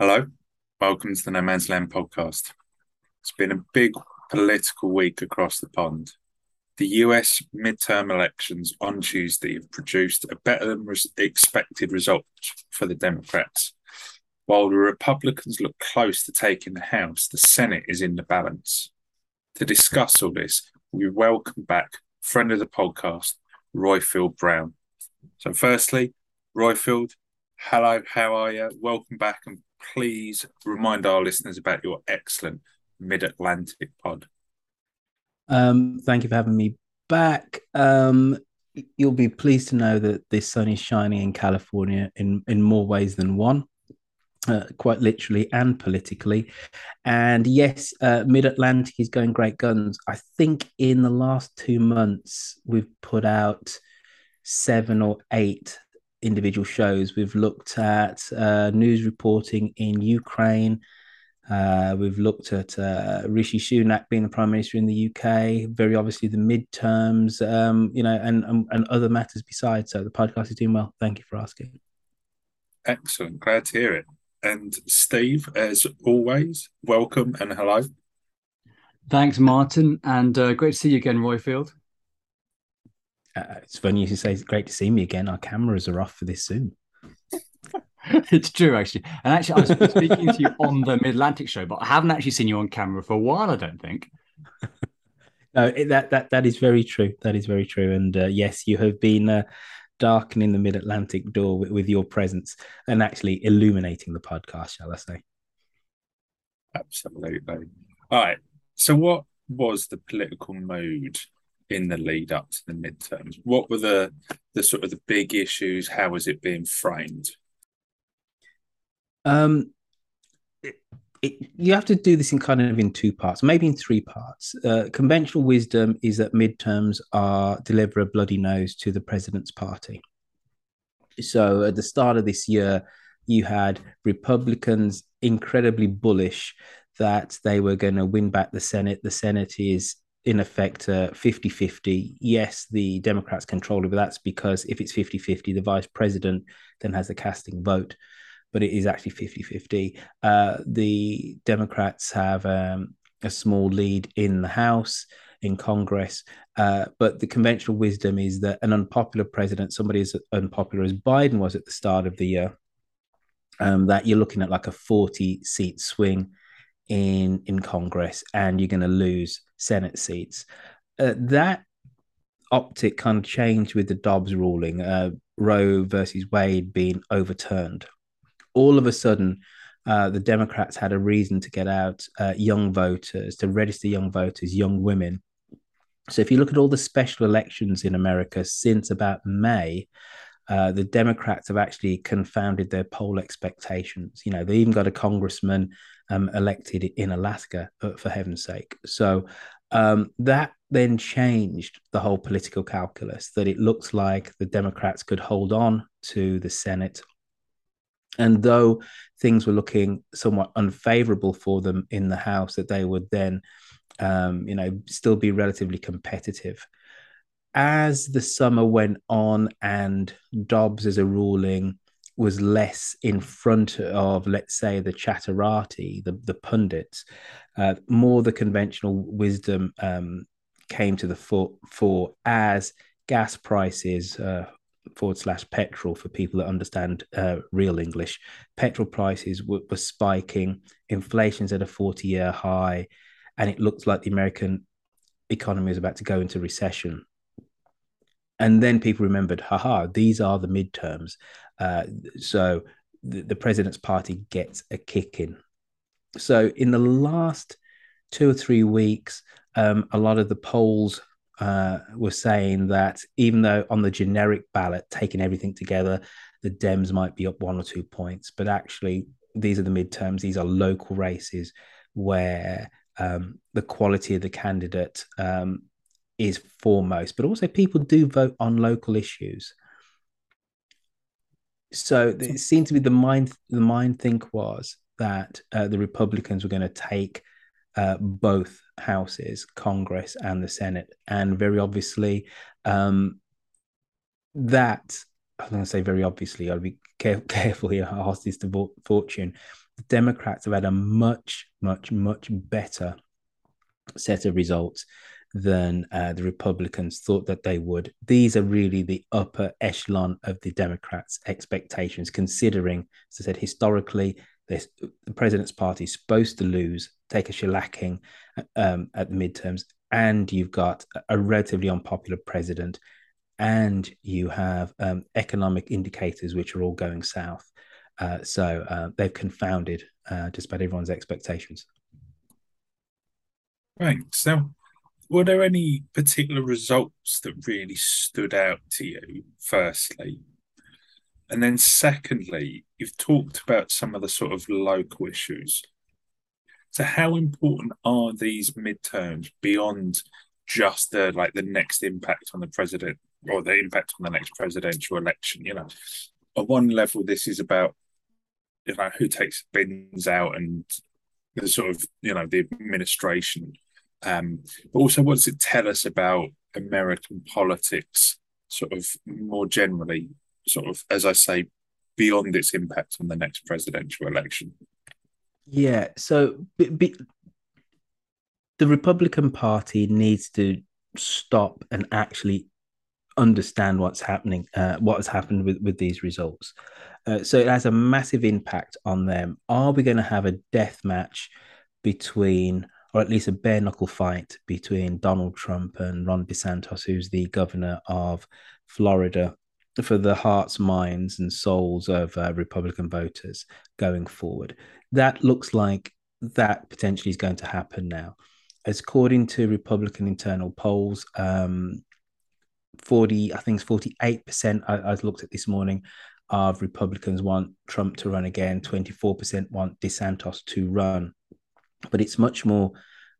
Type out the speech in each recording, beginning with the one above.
Hello, welcome to the No Man's Land podcast. It's been a big political week across the pond. The US midterm elections on Tuesday have produced a better than expected result for the Democrats. While the Republicans look close to taking the House, the Senate is in the balance. To discuss all this, we welcome back friend of the podcast, Roifield Brown. So, firstly, Roifield, hello, how are you? Welcome back and please remind our listeners about your excellent Mid Atlantic pod? Um, thank you for having me back. Um, you'll be pleased to know that this sun is shining in California in, in more ways than one. Uh, quite literally and politically. And yes, uh, Mid Atlantic is going great guns. I think in the last two months, we've put out seven or eight individual shows. We've looked at uh, news reporting in Ukraine. Uh, we've looked at uh, Rishi Sunak being the prime minister in the UK. Very obviously the midterms, um, you know, and, and, and other matters besides. So the podcast is doing well. Thank you for asking. Excellent, glad to hear it. And Steve, as always, welcome and hello. Thanks, Martin, and uh, great to see you again, Roifield. Uh, it's funny you say it's great to see me again. Our cameras are off for this Zoom. it's true, actually. And actually, I was speaking to you on the Mid Atlantic show, but I haven't actually seen you on camera for a while. I don't think. no, it, that that that is very true. That is very true. And uh, yes, you have been uh, darkening the Mid Atlantic door with, with your presence and actually illuminating the podcast, shall I say? Absolutely. All right. So, what was the political mood in the lead up to the midterms? What were the the sort of the big issues? How was it being framed? Um, it, it, you have to do this in kind of in two parts, maybe in three parts. Uh, conventional wisdom is that midterms are deliver a bloody nose to the president's party. So at the start of this year, you had Republicans incredibly bullish that they were going to win back the Senate. The Senate is in effect uh, 50 50. Yes, the Democrats control it, but that's because if it's 50 50, the vice president then has the casting vote. But it is actually 50 50. Uh, the Democrats have um, a small lead in the House, in Congress. Uh, but the conventional wisdom is that an unpopular president, somebody as unpopular as Biden was at the start of the year, um, that you're looking at like a 40 seat swing in in Congress, and you're going to lose Senate seats. Uh, that optic kind of changed with the Dobbs ruling, uh, Roe versus Wade being overturned. All of a sudden, uh, the Democrats had a reason to get out uh, young voters, to register young voters, young women. So if you look at all the special elections in America since about May, uh, the Democrats have actually confounded their poll expectations. You know, they even got a congressman um, elected in Alaska, uh, for heaven's sake. So um, that then changed the whole political calculus that it looks like the Democrats could hold on to the Senate. And though things were looking somewhat unfavorable for them in the House, that they would then, um, you know, still be relatively competitive as the summer went on and Dobbs as a ruling was less in front of, let's say, the chatterati, the, the pundits, uh, more the conventional wisdom um, came to the fore, for as gas prices uh, forward slash petrol for people that understand uh, real English, petrol prices were, were spiking, inflation's at a 40 year high, and it looked like the American economy is about to go into recession and then people remembered, haha, these are the midterms. Uh, so the, the, president's party gets a kick in. So in the last two or three weeks, um, a lot of the polls uh, were saying that even though on the generic ballot, taking everything together, the Dems might be up one or two points, but actually these are the midterms. These are local races where um, the quality of the candidate um, is foremost, but also people do vote on local issues. So it seemed to be the mind the mind think was that uh, the Republicans were going to take uh, both houses, Congress and the Senate, and very obviously um, that I'm going to say very obviously, I'll be care- careful here. I ask this to fortune. The Democrats have had a much, much, much better set of results than uh, the Republicans thought that they would. These are really the upper echelon of the Democrats' expectations, considering, as I said, historically, this, the president's party is supposed to lose, take a shellacking um, at the midterms, and you've got a relatively unpopular president, and you have um, economic indicators which are all going south. Uh, so uh, they've confounded uh, just about everyone's expectations. Right. So, were there any particular results that really stood out to you, firstly? And then, secondly, you've talked about some of the sort of local issues. So, how important are these midterms beyond just the like the next impact on the president or the impact on the next presidential election? You know, at one level, this is about you know who takes bins out and the sort of you know the administration um, but also, what does it tell us about American politics, sort of more generally, sort of, as I say, beyond its impact on the next presidential election? Yeah. So be, be, the Republican Party needs to stop and actually understand what's happening, uh, what has happened with, with these results. Uh, so it has a massive impact on them. Are we going to have a death match between or at least a bare knuckle fight between Donald Trump and Ron DeSantis, who's the governor of Florida, for the hearts, minds, and souls of uh, Republican voters going forward. That looks like that potentially is going to happen now. As according to Republican internal polls, um, 40, I think it's 48%, I, I looked at this morning, of Republicans want Trump to run again, 24% want DeSantis to run but it's much more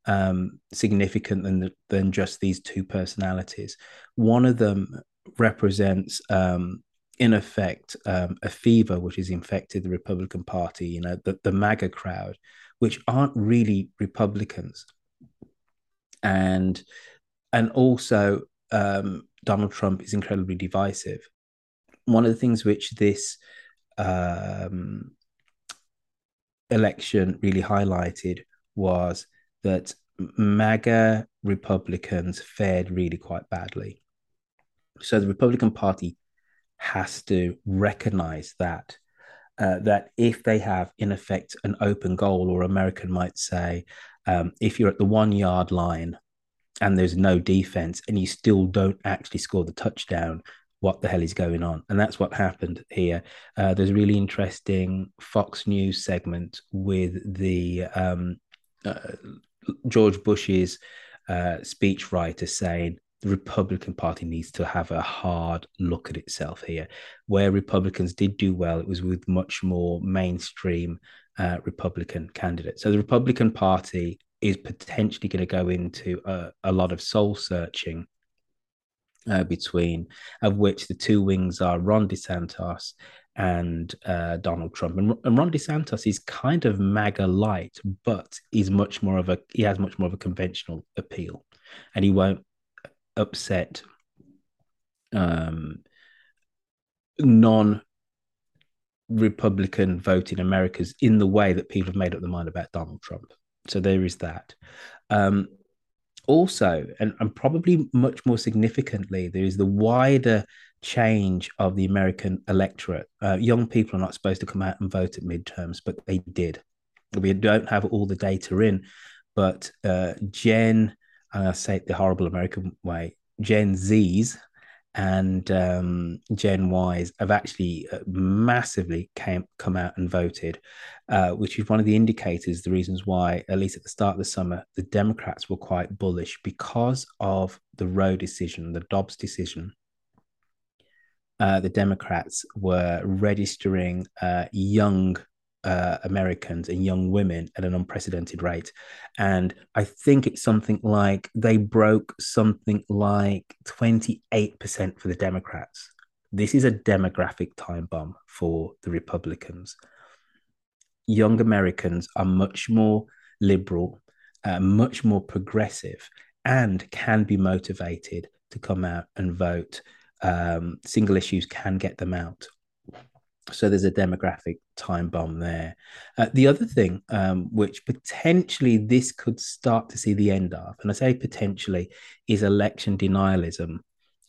um, significant than than just these two personalities. One of them represents, um, in effect, um, a fever which has infected the Republican Party. You know, the the MAGA crowd, which aren't really Republicans, and and also um, Donald Trump is incredibly divisive. One of the things which this um, election really highlighted was that MAGA Republicans fared really quite badly. So the Republican Party has to recognize that. Uh, that if they have, in effect, an open goal, or American might say, um, if you're at the one yard line and there's no defense and you still don't actually score the touchdown, what the hell is going on? And that's what happened here. Uh, there's a really interesting Fox News segment with the um, George Bush's uh, speechwriter saying the Republican Party needs to have a hard look at itself here. Where Republicans did do well, it was with much more mainstream uh, Republican candidates. So the Republican Party is potentially going to go into a, a lot of soul searching uh, between, of which the two wings are Ron DeSantis and uh, Donald Trump. And, and Ron DeSantis is kind of MAGA light, but he's much more of a he has much more of a conventional appeal, and he won't upset um, non Republican voting Americas in the way that people have made up their mind about Donald Trump. So there is that. Um, also, and, and probably much more significantly, there is the wider change of the American electorate. Uh, young people are not supposed to come out and vote at midterms, but they did. We don't have all the data in, but uh, Gen, I say it the horrible American way, Gen Zs and um, Gen Ys have actually uh, massively came come out and voted, uh, which is one of the indicators, the reasons why, at least at the start of the summer, the Democrats were quite bullish because of the Roe decision, the Dobbs decision. Uh, the Democrats were registering uh, young uh, Americans and young women at an unprecedented rate. And I think it's something like they broke something like 28% for the Democrats. This is a demographic time bomb for the Republicans. Young Americans are much more liberal, uh, much more progressive, and can be motivated to come out and vote um, single issues can get them out. So there's a demographic time bomb there. Uh, the other thing, um, which potentially this could start to see the end of, and I say potentially, is election denialism.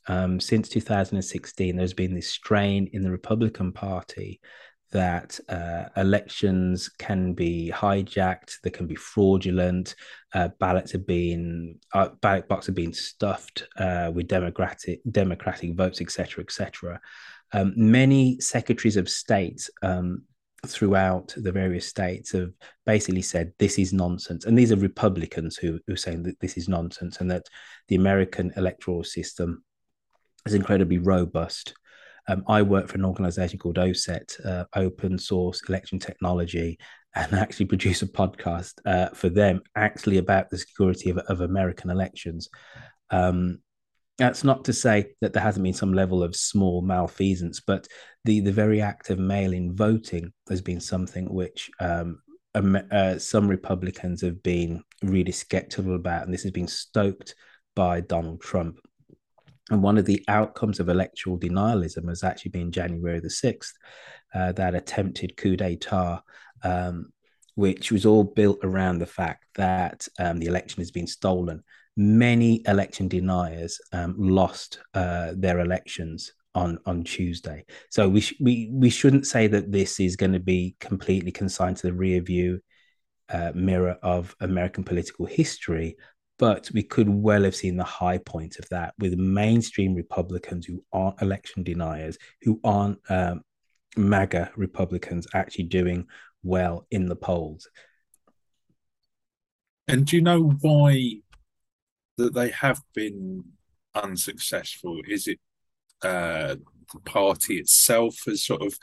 Um, since 2016, there's been this strain in the Republican Party that uh, elections can be hijacked, they can be fraudulent, uh, ballots are being uh, ballot boxes are being stuffed uh, with democratic democratic votes, etc., etc. Um, many secretaries of state um, throughout the various states have basically said this is nonsense, and these are Republicans who who are saying that this is nonsense, and that the American electoral system is incredibly robust um, I work for an organization called OSET, uh, Open Source Election Technology, and actually produce a podcast uh, for them actually about the security of, of American elections. Um, that's not to say that there hasn't been some level of small malfeasance, but the, the very act of mail in voting has been something which um, uh, some Republicans have been really skeptical about, and this has been stoked by Donald Trump. And one of the outcomes of electoral denialism has actually been January the 6th, uh, that attempted coup d'etat, um, which was all built around the fact that um, the election has been stolen. Many election deniers um, lost uh, their elections on on Tuesday. So we sh- we we shouldn't say that this is going to be completely consigned to the rear view uh, mirror of American political history, but we could well have seen the high point of that with mainstream Republicans who aren't election deniers, who aren't um, MAGA Republicans actually doing well in the polls. And do you know why that they have been unsuccessful? Is it uh, the party itself has sort of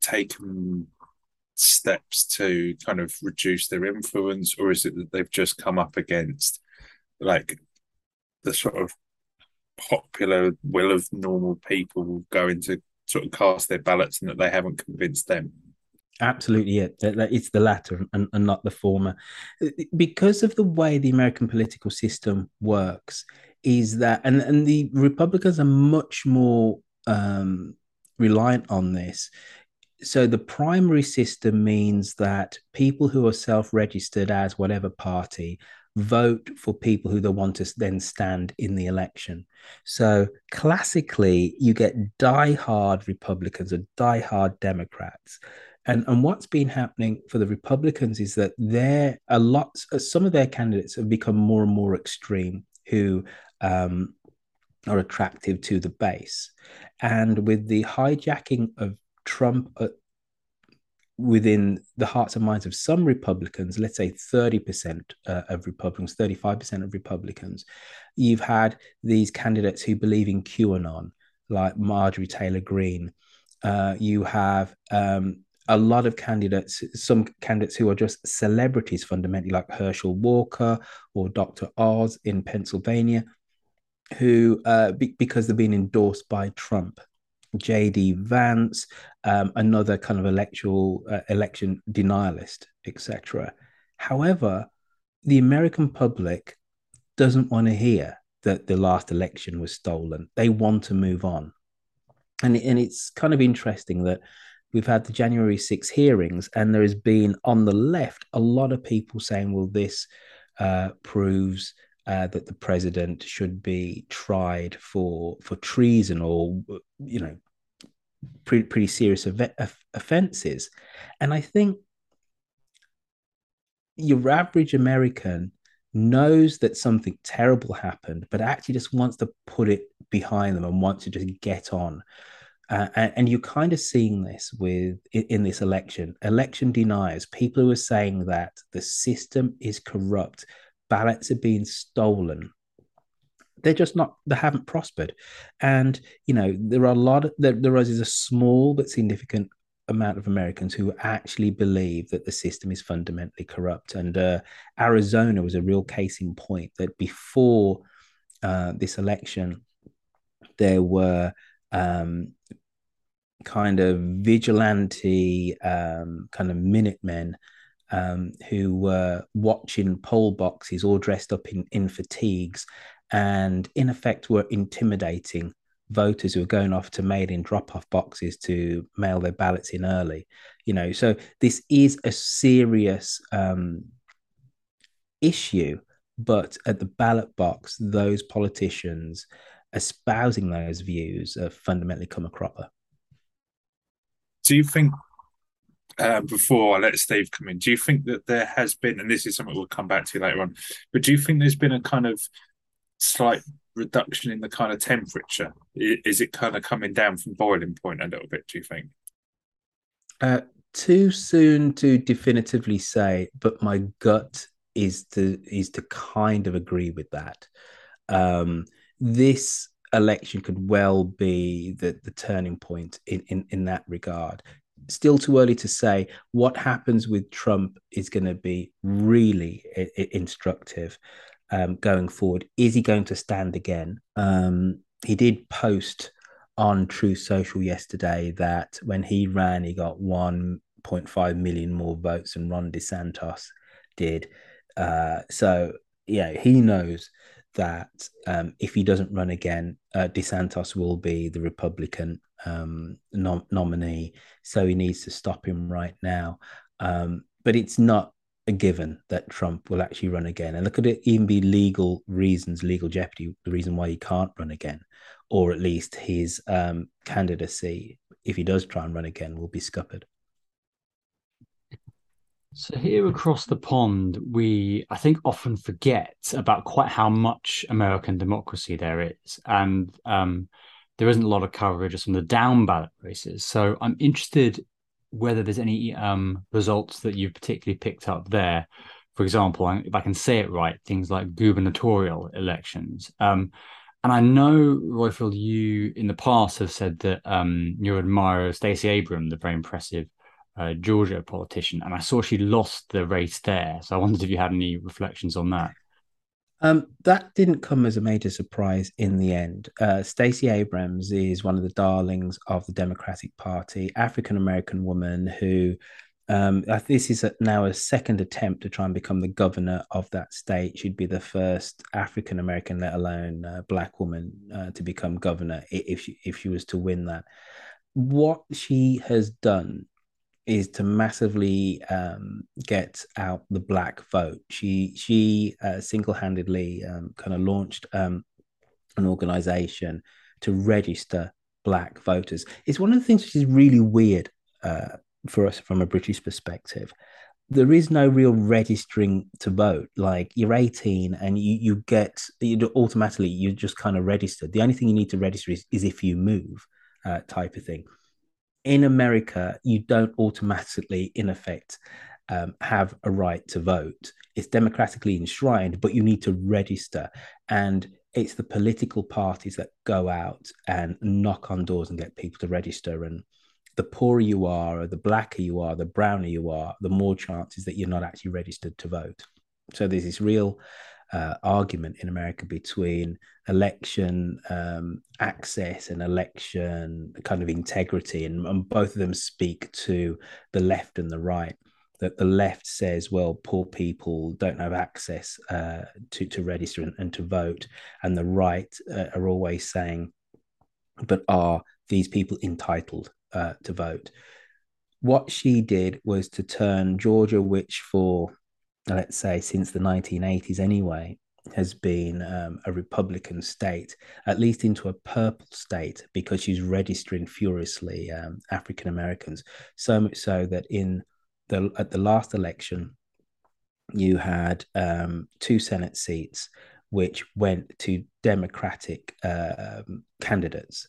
taken steps to kind of reduce their influence, or is it that they've just come up against like the sort of popular will of normal people going to sort of cast their ballots and that they haven't convinced them? Absolutely, it. It's the latter and, and not the former. Because of the way the American political system works, is that, and, and the Republicans are much more um, reliant on this, so the primary system means that people who are self-registered as whatever party vote for people who they want to then stand in the election. So classically, you get die-hard Republicans or die-hard Democrats. And, and what's been happening for the Republicans is that there are lots, some of their candidates have become more and more extreme who um, are attractive to the base. And with the hijacking of Trump uh, within the hearts and minds of some Republicans, let's say 30% uh, of Republicans, 35% of Republicans, you've had these candidates who believe in QAnon, like Marjorie Taylor Greene. Uh, you have um, a lot of candidates, some candidates who are just celebrities fundamentally, like Herschel Walker or Dr. Oz in Pennsylvania, who, uh, be- because they've been endorsed by Trump. JD Vance, um, another kind of electoral uh, election denialist, etc. However, the American public doesn't want to hear that the last election was stolen. They want to move on, and and it's kind of interesting that we've had the January 6 hearings, and there has been on the left a lot of people saying, "Well, this uh, proves." Uh, that the president should be tried for for treason or you know pretty, pretty serious offenses. And I think your average American knows that something terrible happened, but actually just wants to put it behind them and wants to just get on. Uh, and, and, you're kind of seeing this with in, in, this election election deniers people who are saying that the system is corrupt ballots are being stolen they're just not they haven't prospered. And you know there are a lot of there, there is a small but significant amount of americans who actually believe that the system is fundamentally corrupt. And uh, arizona was a real case in point that before uh, this election there were um, kind of vigilante um, kind of minutemen um, who were watching poll boxes all dressed up in, in fatigues and in effect were intimidating voters who are going off to mail in drop off boxes to mail their ballots in early. You know, so this is a serious um, issue. But at the ballot box, those politicians espousing those views have fundamentally come a cropper. Do you think, uh, before I let Steve come in, do you think that there has been, and this is something we'll come back to later on, but do you think there's been a kind of slight reduction in the kind of temperature? Is it kind of coming down from boiling point a little bit, do you think? Uh, too soon to definitively say, but my gut is to is to kind of agree with that. Um, this election could well be the, the turning point in, in, in that regard. Still too early to say. What happens with Trump is going to be really I- instructive um, going forward. Is he going to stand again? Um, he did post on Truth Social yesterday that when he ran, he got 1.5 million more votes than Ron DeSantis did. Uh, so, yeah, he knows that um, if he doesn't run again, uh, DeSantis will be the Republican um, nom- nominee. So he needs to stop him right now. Um, but it's not a given that Trump will actually run again. And there could it even be legal reasons, legal jeopardy, the reason why he can't run again, or at least his um, candidacy, if he does try and run again, will be scuppered. So here across the pond, we I think often forget about quite how much American democracy there is, and um, there isn't a lot of coverage of the down ballot races. So I'm interested whether there's any um, results that you've particularly picked up there. For example, if I can say it right, things like gubernatorial elections. Um, and I know, Roifield, you in the past have said that um, you admire Stacey Abrams, the very impressive uh, Georgia politician, and I saw she lost the race there. So I wondered if you had any reflections on that. Um, that didn't come as a major surprise in the end. Uh, Stacey Abrams is one of the darlings of the Democratic Party, African American woman who. Um, this is a, now a second attempt to try and become the governor of that state. She'd be the first African American, let alone uh, black woman, uh, to become governor if she if she was to win that. What she has done is to massively um, get out the black vote. She she uh, single handedly um, kind of launched um, an organization to register black voters. It's one of the things which is really weird uh, for us from a British perspective. There is no real registering to vote. Like you're 18 and you you get you automatically you're just kind of registered. The only thing you need to register is, is if you move, uh, type of thing in America, you don't automatically, in effect, um, have a right to vote. It's democratically enshrined, but you need to register. And it's the political parties that go out and knock on doors and get people to register. And the poorer you are, or the blacker you are, the browner you are, the more chances that you're not actually registered to vote. So there's this real uh, argument in America between election um, access and election kind of integrity, and, and both of them speak to the left and the right. That the left says, well, poor people don't have access uh, to to register and, and, to vote, and the right uh, are always saying, but are these people entitled uh, to vote? What she did was to turn Georgia, which for let's say since the 1980s anyway, has been um, a Republican state, at least into a purple state, because she's registering furiously um, African Americans. So much so that in the at the last election, you had um, two Senate seats which went to Democratic uh, candidates,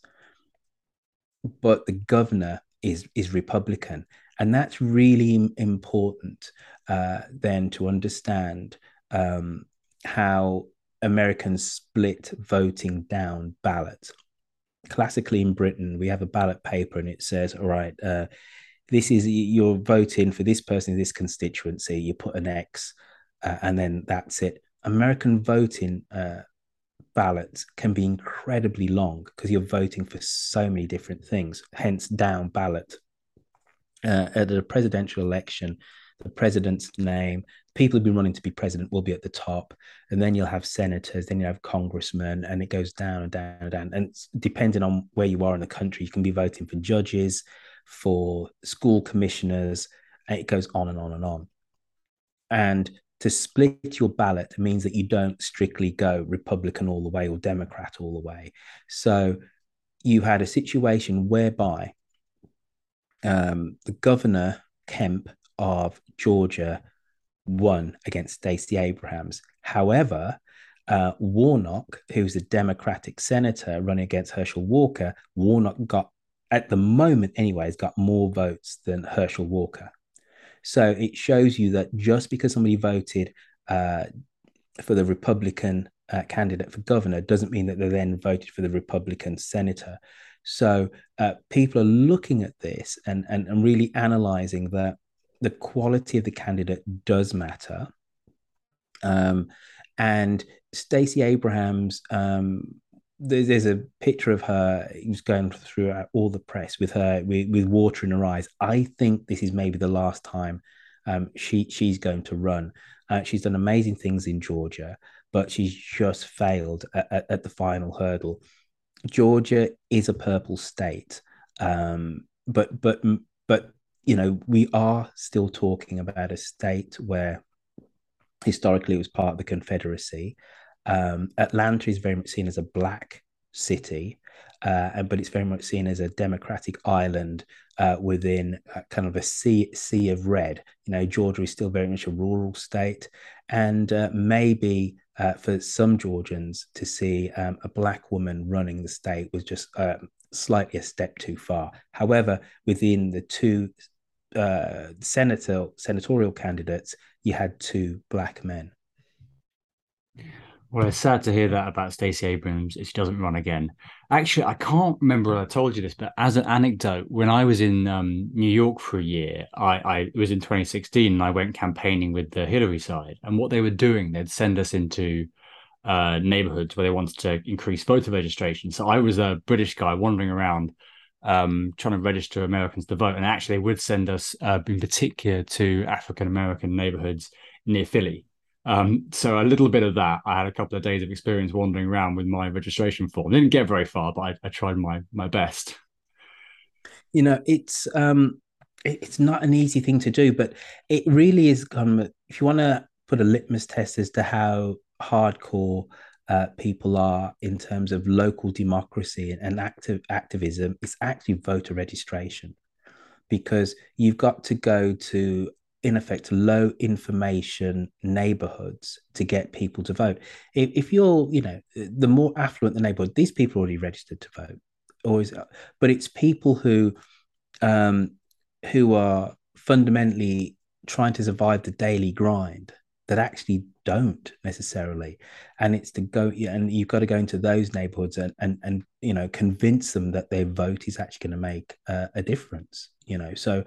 but the governor is is Republican, and that's really important uh, then to understand um, how Americans split voting down ballots. Classically in Britain, we have a ballot paper and it says, all right, uh, this is you're voting for this person in this constituency, you put an X, uh, and then that's it. American voting uh, ballots can be incredibly long because you're voting for so many different things, hence down ballot. Uh, at the presidential election, the president's name. People who've been running to be president will be at the top, and then you'll have senators, then you have congressmen, and it goes down and down and down. And depending on where you are in the country, you can be voting for judges, for school commissioners, and it goes on and on and on. And to split your ballot means that you don't strictly go Republican all the way or Democrat all the way. So you had a situation whereby um, the governor Kemp of Georgia won against Stacey Abrams. However, uh, Warnock, who's a Democratic senator running against Herschel Walker, Warnock got, at the moment, anyways, got more votes than Herschel Walker. So it shows you that just because somebody voted uh, for the Republican uh, candidate for governor doesn't mean that they then voted for the Republican senator. So uh, people are looking at this and, and, and really analyzing that the quality of the candidate does matter. Um, and Stacey Abrams, um, there's, there's, a picture of her who's going through all the press with her with, with water in her eyes. I think this is maybe the last time um, she she's going to run. Uh, she's done amazing things in Georgia, but she's just failed at, at, at the final hurdle. Georgia is a purple state, um, but but but you know we are still talking about a state where historically it was part of the Confederacy. Um, Atlanta is very much seen as a black city, uh, but it's very much seen as a democratic island uh, within kind of a sea sea of red. You know, Georgia is still very much a rural state, and uh, maybe uh, for some Georgians to see um, a black woman running the state was just uh, slightly a step too far. However, within the two uh, senator senatorial candidates, you had two black men. Well, it's sad to hear that about Stacey Abrams if she doesn't run again. Actually, I can't remember I told you this, but as an anecdote, when I was in um, New York for a year, I, I it was in 2016, and I went campaigning with the Hillary side. And what they were doing, they'd send us into uh, neighborhoods where they wanted to increase voter registration. So I was a British guy wandering around um, trying to register Americans to vote. And actually, they would send us, uh, in particular, to African American neighborhoods near Philly. Um, so a little bit of that. I had a couple of days of experience wandering around with my registration form. Didn't get very far, but I, I tried my my best. You know, it's um, it, it's not an easy thing to do, but it really is. Um, if you want to put a litmus test as to how hardcore uh, people are in terms of local democracy and active activism, it's actually voter registration, because you've got to go to in effect low information neighborhoods to get people to vote. If, if you're you know the more affluent the neighborhood these people are already registered to vote always but it's people who um who are fundamentally trying to survive the daily grind that actually don't necessarily. And it's to go and you've got to go into those neighborhoods and and, and you know convince them that their vote is actually going to make uh, a difference you know? So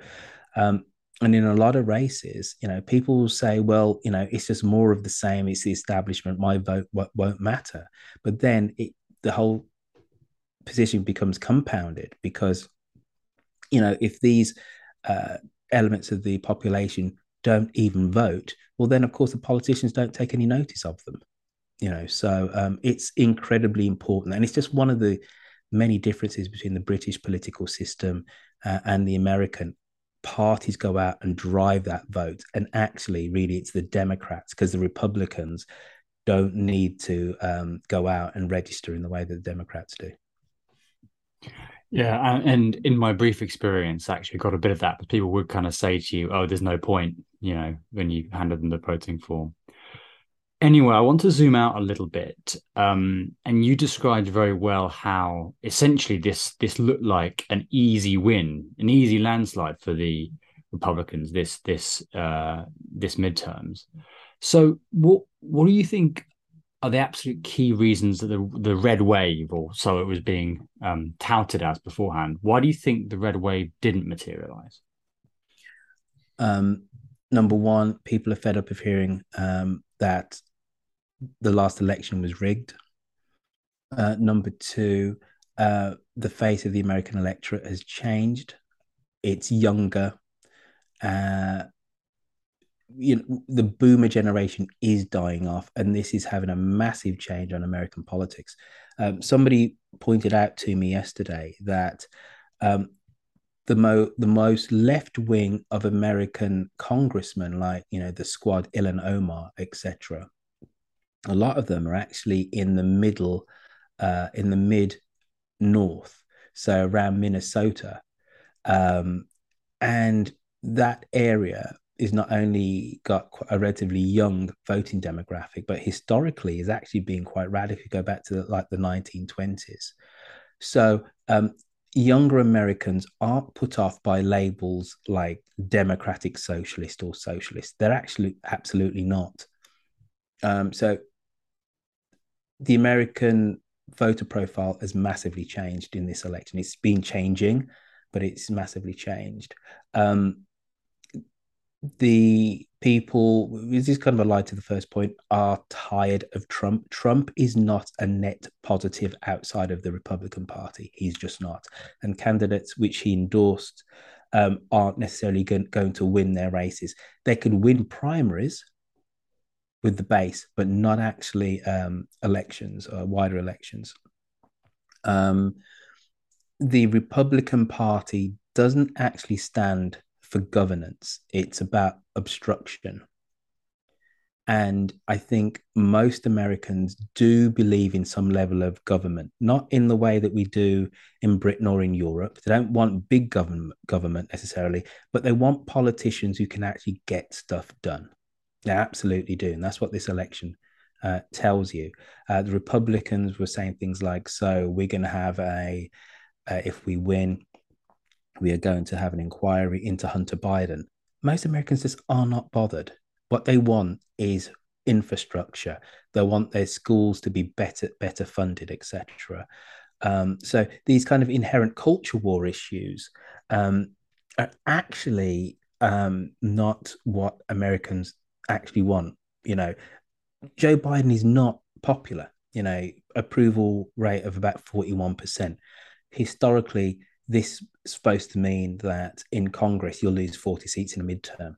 um, and in a lot of races, you know, people will say, well, you know, it's just more of the same. It's the establishment. My vote won't matter. But then it, the whole position becomes compounded because, you know, if these uh, elements of the population don't even vote, well, then of course the politicians don't take any notice of them. You know, so um, it's incredibly important, and it's just one of the many differences between the British political system uh, and the American parties go out and drive that vote. And actually, really, it's the Democrats because the Republicans don't need to um, go out and register in the way that the Democrats do. Yeah, and in my brief experience, actually got a bit of that. But people would kind of say to you, "Oh, there's no point," you know, when you handed them the voting form. Anyway, I want to zoom out a little bit, um, and you described very well how essentially this this looked like an easy win, an easy landslide for the Republicans this this uh, this midterms. So, what what do you think are the absolute key reasons that the the red wave, or so it was being um, touted as beforehand, why do you think the red wave didn't materialize? Um, number one, people are fed up of hearing um, that the last election was rigged. Uh, number two, uh, the face of the American electorate has changed. It's younger. Uh, you know the boomer generation is dying off and this is having a massive change on american politics um, somebody pointed out to me yesterday that um, the mo the most left wing of american congressmen like you know the squad ilhan omar etc a lot of them are actually in the middle uh, in the mid north so around minnesota um, and that area is not only got a relatively young voting demographic, but historically is actually being quite radical. Go back to the, like the 1920s. So um, younger Americans aren't put off by labels like democratic socialist or socialist. They're actually absolutely not. Um, so the American voter profile has massively changed in this election. It's been changing, but it's massively changed. Um, the people, this is kind of a lie to the first point, are tired of Trump. Trump is not a net positive outside of the Republican Party. He's just not. And candidates which he endorsed um, aren't necessarily going, going to win their races. They could win primaries with the base, but not actually um, elections or wider elections. Um, the Republican Party doesn't actually stand for governance, it's about obstruction. And I think most Americans do believe in some level of government, not in the way that we do in Britain or in Europe. They don't want big government government necessarily, but they want politicians who can actually get stuff done. They absolutely do, and that's what this election uh, tells you. Uh, the Republicans were saying things like, "So we're going to have a, uh, if we win, we are going to have an inquiry into Hunter Biden. Most Americans just are not bothered. What they want is infrastructure. They want their schools to be better, better funded, etc. Um, so these kind of inherent culture war issues um, are actually um, not what Americans actually want. You know, Joe Biden is not popular. You know, approval rate of about forty-one percent. Historically, this is supposed to mean that in Congress you'll lose 40 seats in a midterm.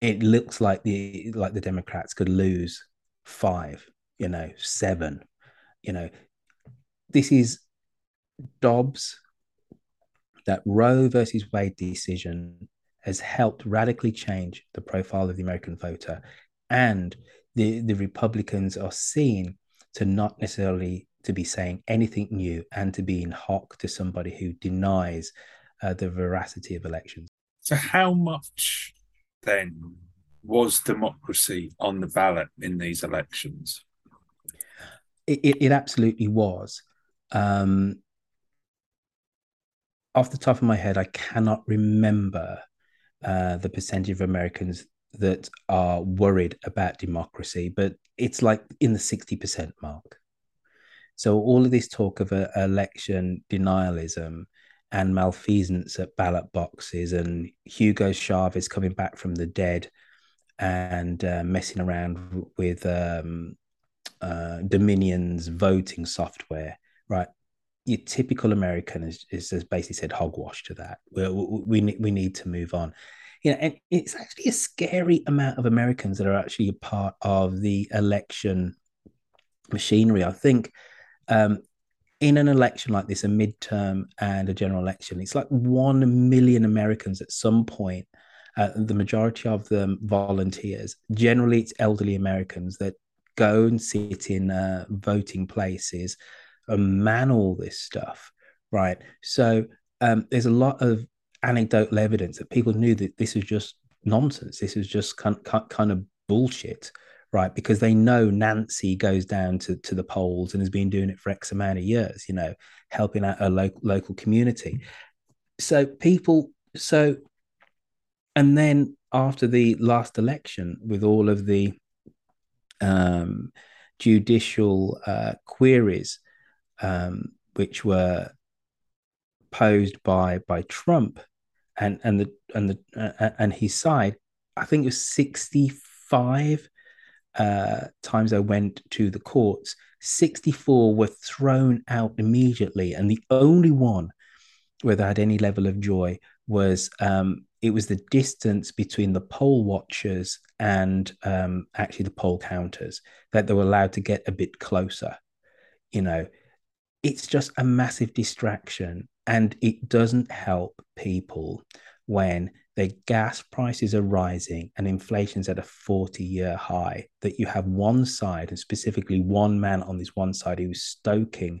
It looks like the like the Democrats could lose five, you know, seven. You know, this is Dobbs. That Roe versus Wade decision has helped radically change the profile of the American voter, and the the Republicans are seen to not necessarily to be saying anything new and to be in hock to somebody who denies uh, the veracity of elections. So, how much then was democracy on the ballot in these elections? It, it, it absolutely was. Um, off the top of my head, I cannot remember uh, the percentage of Americans that are worried about democracy, but it's like in the 60% mark. So all of this talk of a, election denialism and malfeasance at ballot boxes and Hugo Chavez coming back from the dead and uh, messing around with um, uh, Dominion's voting software, right? Your typical American is, is, has basically said hogwash to that. We, we, we need to move on. You know, and it's actually a scary amount of Americans that are actually a part of the election machinery. I think um, in an election like this, a midterm and a general election, it's like 1 million Americans at some point, uh, the majority of them volunteers. Generally, it's elderly Americans that go and sit in uh, voting places and man all this stuff, right? So um, there's a lot of anecdotal evidence that people knew that this was just nonsense. This was just kind, kind of bullshit right? Because they know Nancy goes down to, to the polls and has been doing it for X amount of years, you know, helping out a local local community. So people, so, and then after the last election, with all of the um, judicial uh, queries, um, which were posed by by Trump and and the and the uh, and his side, I think it was sixty five uh, times I went to the courts, 64 were thrown out immediately. And the only one where they had any level of joy was um, it was the distance between the poll watchers and um, actually the poll counters that they were allowed to get a bit closer. You know, it's just a massive distraction and it doesn't help people when their gas prices are rising and inflation's at a 40 year high that you have one side and specifically one man on this one side who's stoking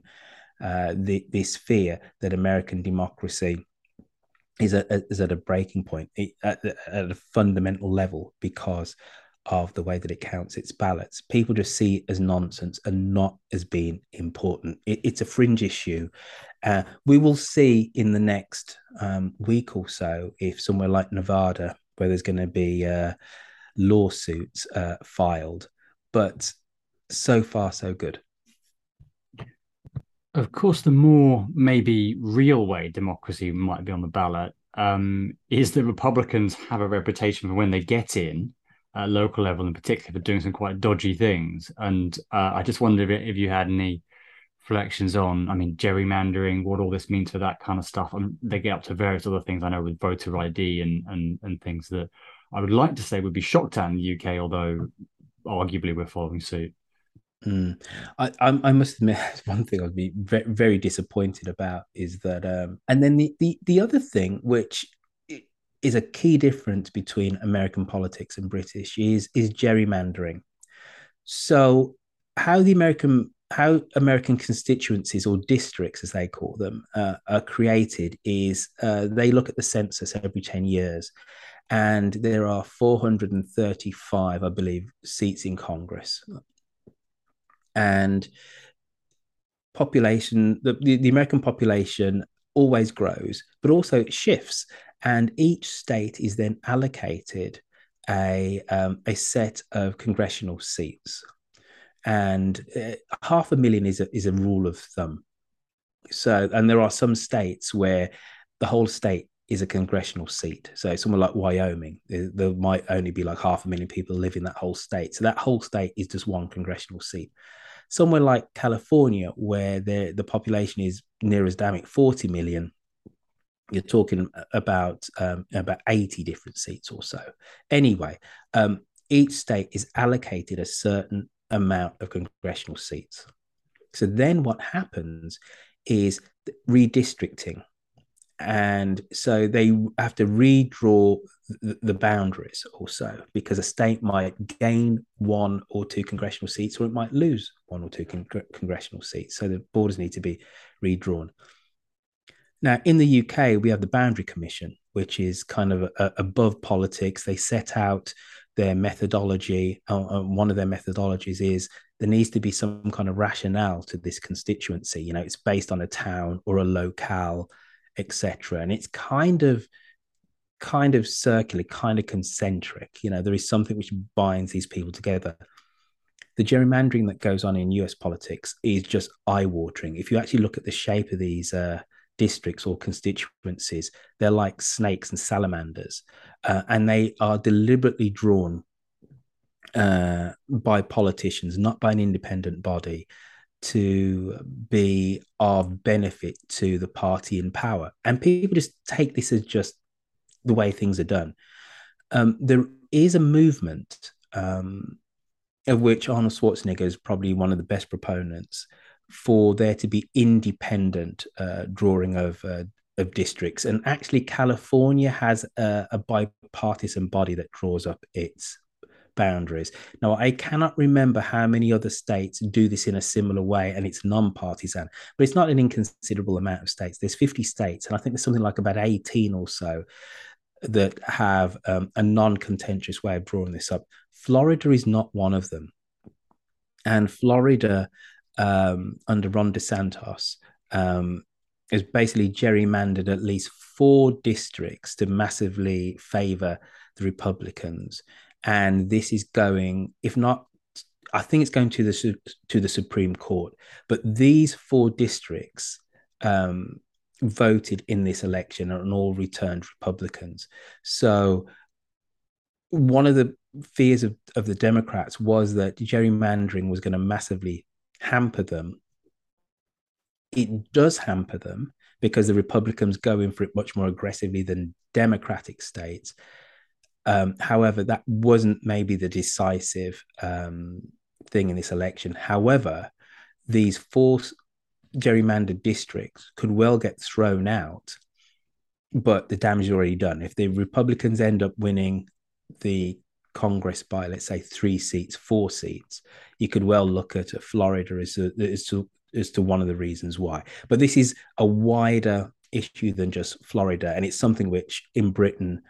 uh, the, this fear that american democracy is at, is at a breaking point at, at a fundamental level because of the way that it counts its ballots. People just see it as nonsense and not as being important. It, it's a fringe issue. Uh, we will see in the next um, week or so if somewhere like Nevada, where there's going to be uh, lawsuits uh, filed, but so far so good. Of course, the more maybe real way democracy might be on the ballot um, is that Republicans have a reputation for when they get in at local level in particular for doing some quite dodgy things. And uh, I just wondered if, if you had any reflections on, I mean, gerrymandering, what all this means for that kind of stuff. And they get up to various other things I know with voter ID and and and things that I would like to say would be shocked at in the UK, although arguably we're following suit. Mm. I, I, I must admit one thing I'd be very, very disappointed about is that um and then the, the the other thing which is a key difference between American politics and British is is gerrymandering. So how the American how American constituencies or districts, as they call them, uh, are created is uh, they look at the census every ten years, and there are 435, I believe, seats in Congress, and population the, the, the American population always grows, but also it shifts. And each state is then allocated a, um, a set of congressional seats. And uh, half a million is a, is a rule of thumb. So, and there are some states where the whole state is a congressional seat. So, somewhere like Wyoming, there, there might only be like half a million people live in that whole state. So, that whole state is just one congressional seat somewhere like California, where the the population is near as damn it 40 million, you're talking about um, about 80 different seats or so. Anyway, um, each state is allocated a certain amount of congressional seats. So then what happens is redistricting. And so they have to redraw the, boundaries also because a state might gain one or two congressional seats or it might lose one or two con- congressional seats. So the borders need to be redrawn. Now, in the UK, we have the Boundary Commission, which is kind of a, above politics. They set out their methodology. Uh, uh, one of their methodologies is there needs to be some kind of rationale to this constituency. You know, it's based on a town or a locale, etc. And it's kind of kind of circular, kind of concentric. You know, there is something which binds these people together. The gerrymandering that goes on in US politics is just eye watering. If you actually look at the shape of these uh, districts or constituencies. They're like snakes and salamanders, uh, and they are deliberately drawn uh, by politicians, not by an independent body, to be of benefit to the party in power. And people just take this as just the way things are done. Um, there is a movement um, of which Arnold Schwarzenegger is probably one of the best proponents for there to be independent uh, drawing of uh, of districts. And actually, California has a, a, bipartisan body that draws up its boundaries. Now, I cannot remember how many other states do this in a similar way, and it's non-partisan, but it's not an inconsiderable amount of states. There's 50 states, and I think there's something like about 18 or so that have um, a non-contentious way of drawing this up. Florida is not one of them. And Florida um, under Ron DeSantis um, is basically gerrymandered at least four districts to massively favor the Republicans. And this is going, if not, I think it's going to the to the Supreme Court. But these four districts um, voted in this election and all returned Republicans. So one of the fears of, of the Democrats was that gerrymandering was going to massively hamper them. It does hamper them because the Republicans go in for it much more aggressively than Democratic states. Um, however, that wasn't maybe the decisive um, thing in this election. However, these four gerrymandered districts could well get thrown out, but the damage is already done. If the Republicans end up winning the Congress by, let's say, three seats, four seats, you could well look at Florida as, a, as to as to one of the reasons why. But this is a wider issue than just Florida, and it's something which in Britain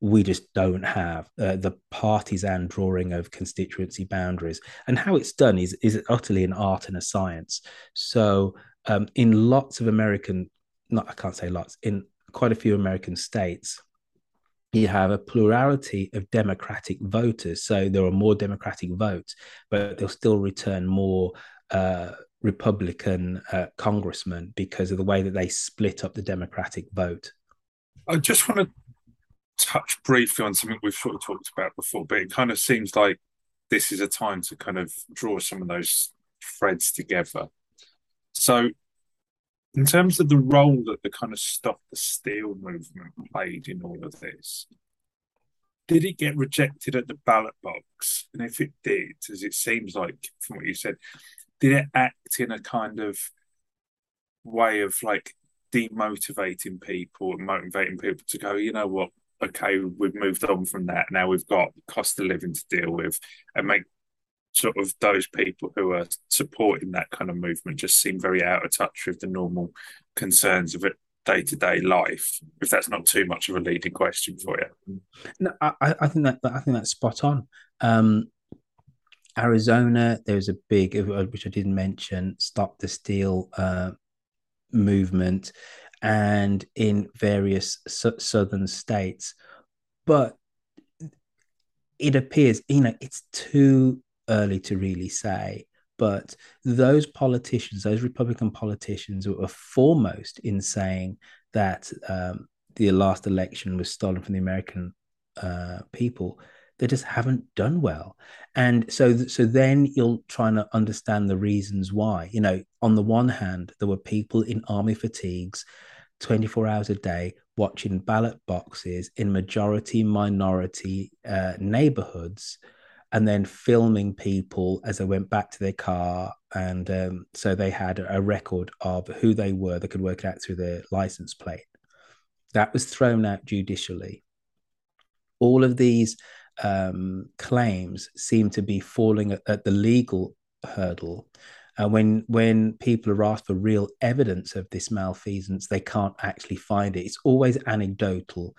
we just don't have uh, the partisan drawing of constituency boundaries. And how it's done is is utterly an art and a science. So um, in lots of American, not I can't say lots, in quite a few American states, you have a plurality of democratic voters. So there are more democratic votes, but they'll still return more uh, Republican uh, congressmen because of the way that they split up the Democratic vote. I just want to touch briefly on something we've sort of talked about before, but it kind of seems like this is a time to kind of draw some of those threads together. So, in terms of the role that the kind of stop the steal movement played in all of this, did it get rejected at the ballot box? And if it did, as it seems like from what you said, did it act in a kind of way of like demotivating people and motivating people to go, you know what, okay, we've moved on from that. Now we've got cost of living to deal with and make sort of those people who are supporting that kind of movement just seem very out of touch with the normal concerns of it day to day life. If that's not too much of a leading question for you. No, I, I think that I think that's spot on. Um, Arizona, there's a big, uh, which I didn't mention, stop the steal uh, movement, and in various su- southern states. But it appears, you know, it's too early to really say, but those politicians, those Republican politicians, were foremost in saying that um, the last election was stolen from the American uh, people. They just haven't done well, and so so then you'll try to understand the reasons why. You know, on the one hand, there were people in army fatigues, twenty four hours a day, watching ballot boxes in majority minority uh, neighborhoods and then filming people as they went back to their car. And um, so they had a record of who they were. They could work it out through their license plate. That was thrown out judicially. All of these um, claims seem to be falling at, at the legal hurdle. And uh, when when people are asked for real evidence of this malfeasance, they can't actually find it. It's always anecdotal.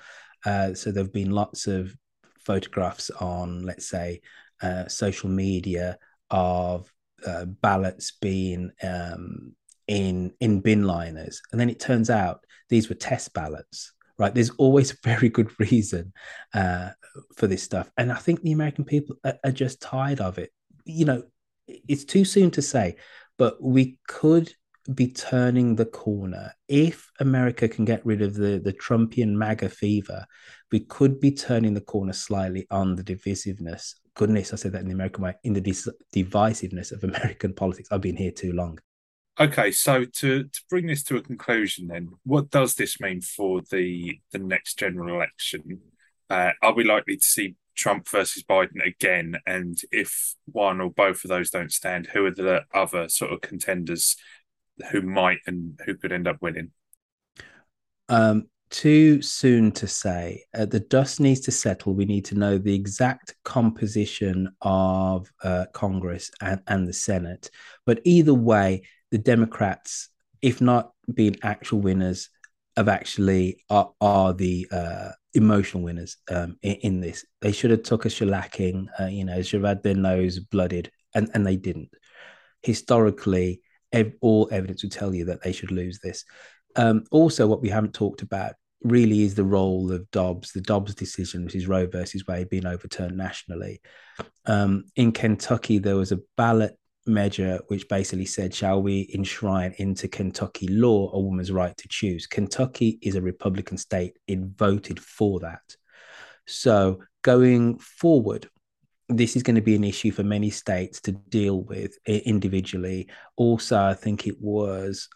Uh, so there have been lots of photographs on, let's say, uh, social media of uh, ballots being um, in in bin liners, and then it turns out these were test ballots. Right? There's always a very good reason uh, for this stuff, and I think the American people are, are just tired of it. You know, it's too soon to say, but we could be turning the corner if America can get rid of the the Trumpian MAGA fever. We could be turning the corner slightly on the divisiveness goodness, I said that in the American way, in the divisiveness of American politics. I've been here too long. Okay, so to, to bring this to a conclusion, then, what does this mean for the the next general election? Uh, are we likely to see Trump versus Biden again? And if one or both of those don't stand, who are the other sort of contenders who might and who could end up winning? Um, too soon to say. Uh, the dust needs to settle. We need to know the exact composition of uh, Congress and, and the Senate. But either way, the Democrats, if not being actual winners, have actually are, are the uh, emotional winners um, in, in, this. They should have took a shellacking. Uh, you know, should have had their nose blooded, and and they didn't. Historically, ev- all evidence would tell you that they should lose this. Um, also, what we haven't talked about really is the role of Dobbs, the Dobbs decision, which is Roe versus Wade, being overturned nationally. Um, in Kentucky, there was a ballot measure which basically said, shall we enshrine into Kentucky law a woman's right to choose? Kentucky is a Republican state. It voted for that. So going forward, this is going to be an issue for many states to deal with individually. Also, I think it was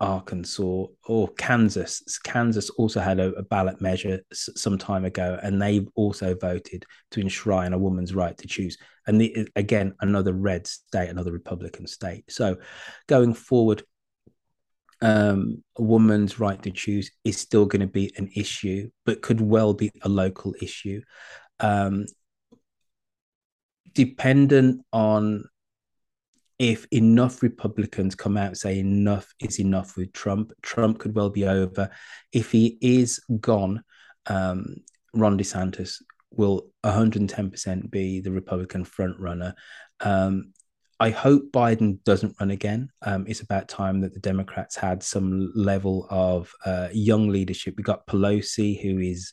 Arkansas or Kansas. Kansas also had a, a ballot measure s- some time ago, and they also voted to enshrine a woman's right to choose. And the, again, another red state, another Republican state. So, going forward, um, a woman's right to choose is still going to be an issue, but could well be a local issue. Um, dependent on if enough Republicans come out and say enough is enough with Trump, Trump could well be over. If he is gone, um, Ron DeSantis will 110% be the Republican frontrunner. Um, I hope Biden doesn't run again. Um, it's about time that the Democrats had some level of uh, young leadership. We got Pelosi, who is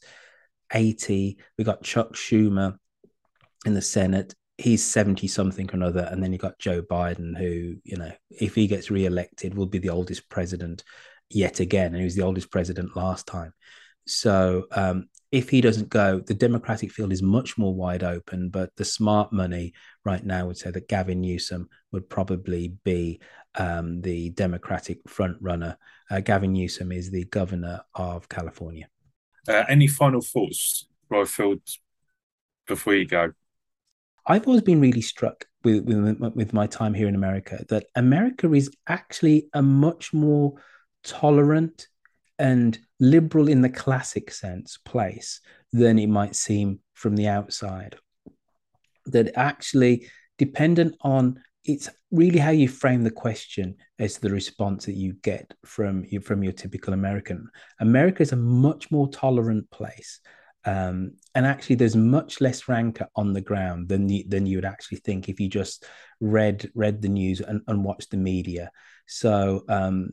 80. We got Chuck Schumer in the Senate he's 70 something or another and then you got joe biden who you know if he gets re-elected will be the oldest president yet again and he was the oldest president last time. So um, if he doesn't go the democratic field is much more wide open but the smart money right now would say that gavin newsom would probably be um, the democratic front runner. Uh, gavin newsom is the governor of california. Uh, any final thoughts roifield before you go I've always been really struck with, with, with my time here in America that America is actually a much more tolerant and liberal in the classic sense place than it might seem from the outside. That actually, dependent on it's really how you frame the question as the response that you get from you from your typical American. America is a much more tolerant place um, and actually, there's much less rancor on the ground than you, than you would actually think if you just read read the news and, and watched the media. So um,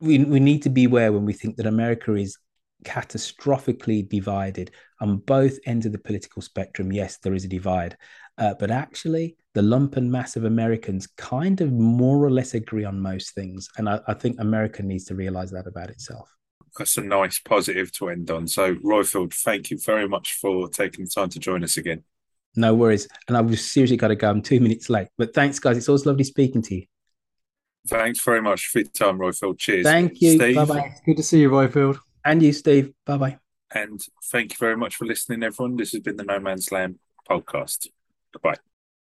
we we need to beware when we think that America is catastrophically divided on both ends of the political spectrum. Yes, there is a divide, uh, but actually, the lumpen mass of Americans kind of more or less agree on most things, and I, I think America needs to realize that about itself that's a nice positive to end on. So, Roifield, thank you very much for taking the time to join us again. No worries. And I've seriously got to go. I'm two minutes late. But thanks, guys. It's always lovely speaking to you. Thanks very much for your time, Roifield. Cheers. Thank you. Bye bye. Good to see you, Roifield. And you, Steve. Bye bye. And thank you very much for listening, everyone. This has been the No Man's Land podcast. Goodbye.